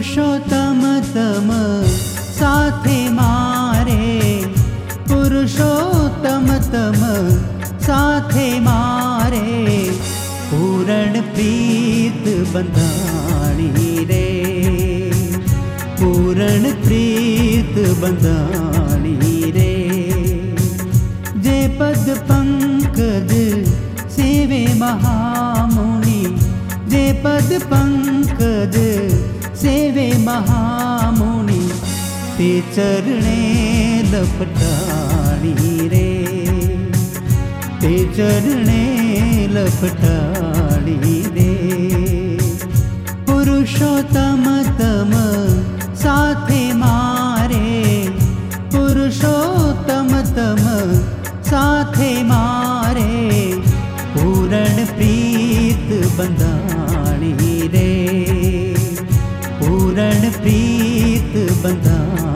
पुरुषोत्तम तम साथे मारे। पुरुषोत्तम तम साथे मारे। पूरण प्रीत बंधाणी रे। पूरण प्रीत बंधाणी रे। जे पद पंकज सेवे महामुनि। जे पद पंकज सेवे महामुनि ते चरणे लपटाणी रे। ते चरणे लपटाणी रे। पुरुषोत्तम तम साथे मारे। पुरुषोत्तम तम साथे मारे। पूरण प्रीत बंधाणी बीत बंधा।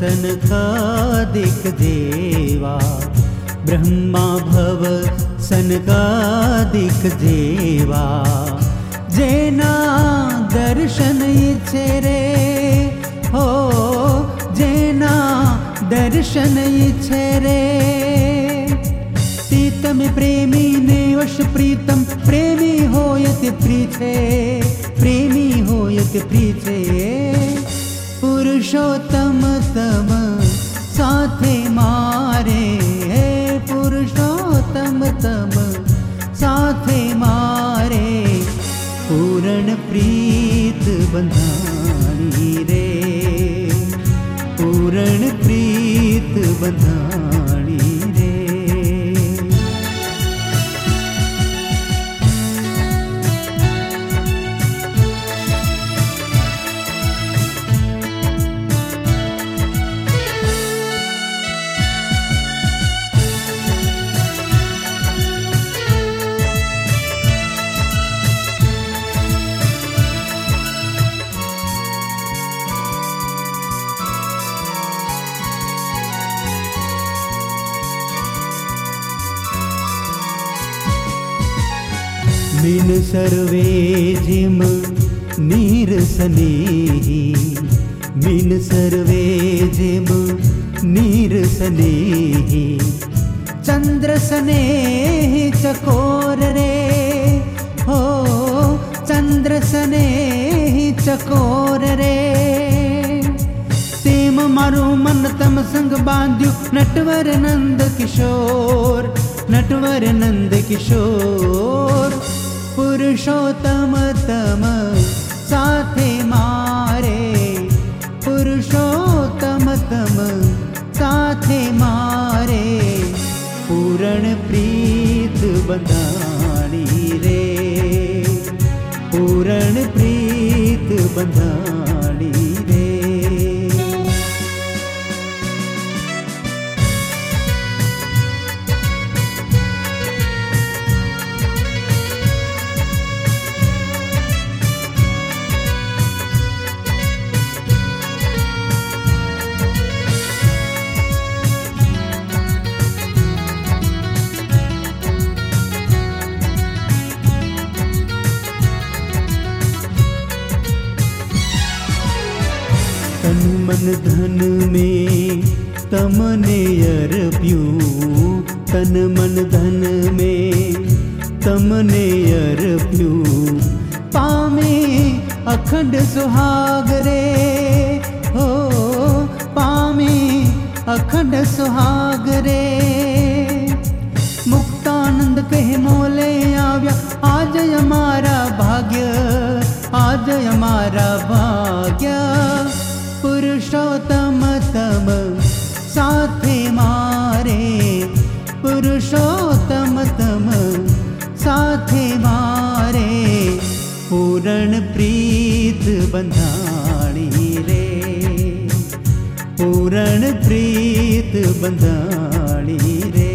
सनकादिक देवा। ब्रह्मा भव सनकादिक देवा। जेना दर्शन इच्छे रे हो जेना दर्शन इच्छे रे प्रीतम प्रेमी ने वश प्रीतम, प्रेमी होयत प्रीछे, प्रेमी होयत प्रीछे। पुरुषोत्तम साथे मारे हे पुरुषोत्तम तम। साथे मारे पूरण प्रीत बंधानी रे। पूरण प्रीत बंधानी मिल सर्वे जिम सेहि मिल सर्वे जिम नीरसनेहि चन्द्रसनेहि चकोर रे। हो चन्द्रसनेहि चकोर रे। तेम चन्द्रनेहि मन तम संग मरं नटवर नंद किशोर नटवर नंद किशोर। पुरुषोत्तम तम साथे मारे। पुरुषोत्तम तम साथे मारे। पूरण प्रीत बता रे। पूरण प्रीत बधा तन मन धन में तमने प्यू। तन, मन धन में तमने प्यू। पामे अखंड सुहाग रे हो, पामे अखंड सुहाग रे मुक्तानंद कहे मोले आव्या, आज हमारा भाग्य, आज हमारा भाग्य। बंधाणी रे पूरण प्रीत बंधानी रे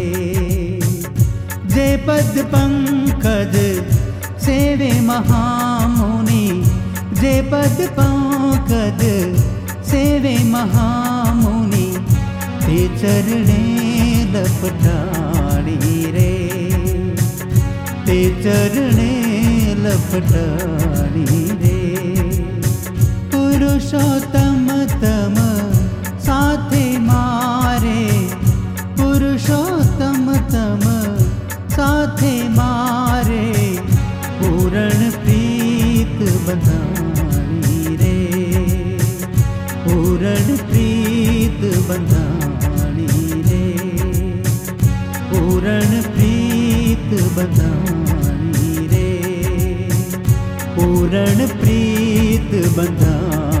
जे पद पंकज सेवे महामुनि जे पद पंकज सेवे महामुनि ते चरणे लपटाणी रे ते चरणे लपटाणी रे पुरुषोत्तम तम, साथे मारे। पुरुषोत्तम तम, साथे मारे। पूर्ण प्रीत बंधानी रे। पूरण प्रीत बंधानी रे। पूर्ण प्रीत बंधानी रे। पूर्ण प्रीत बंधानी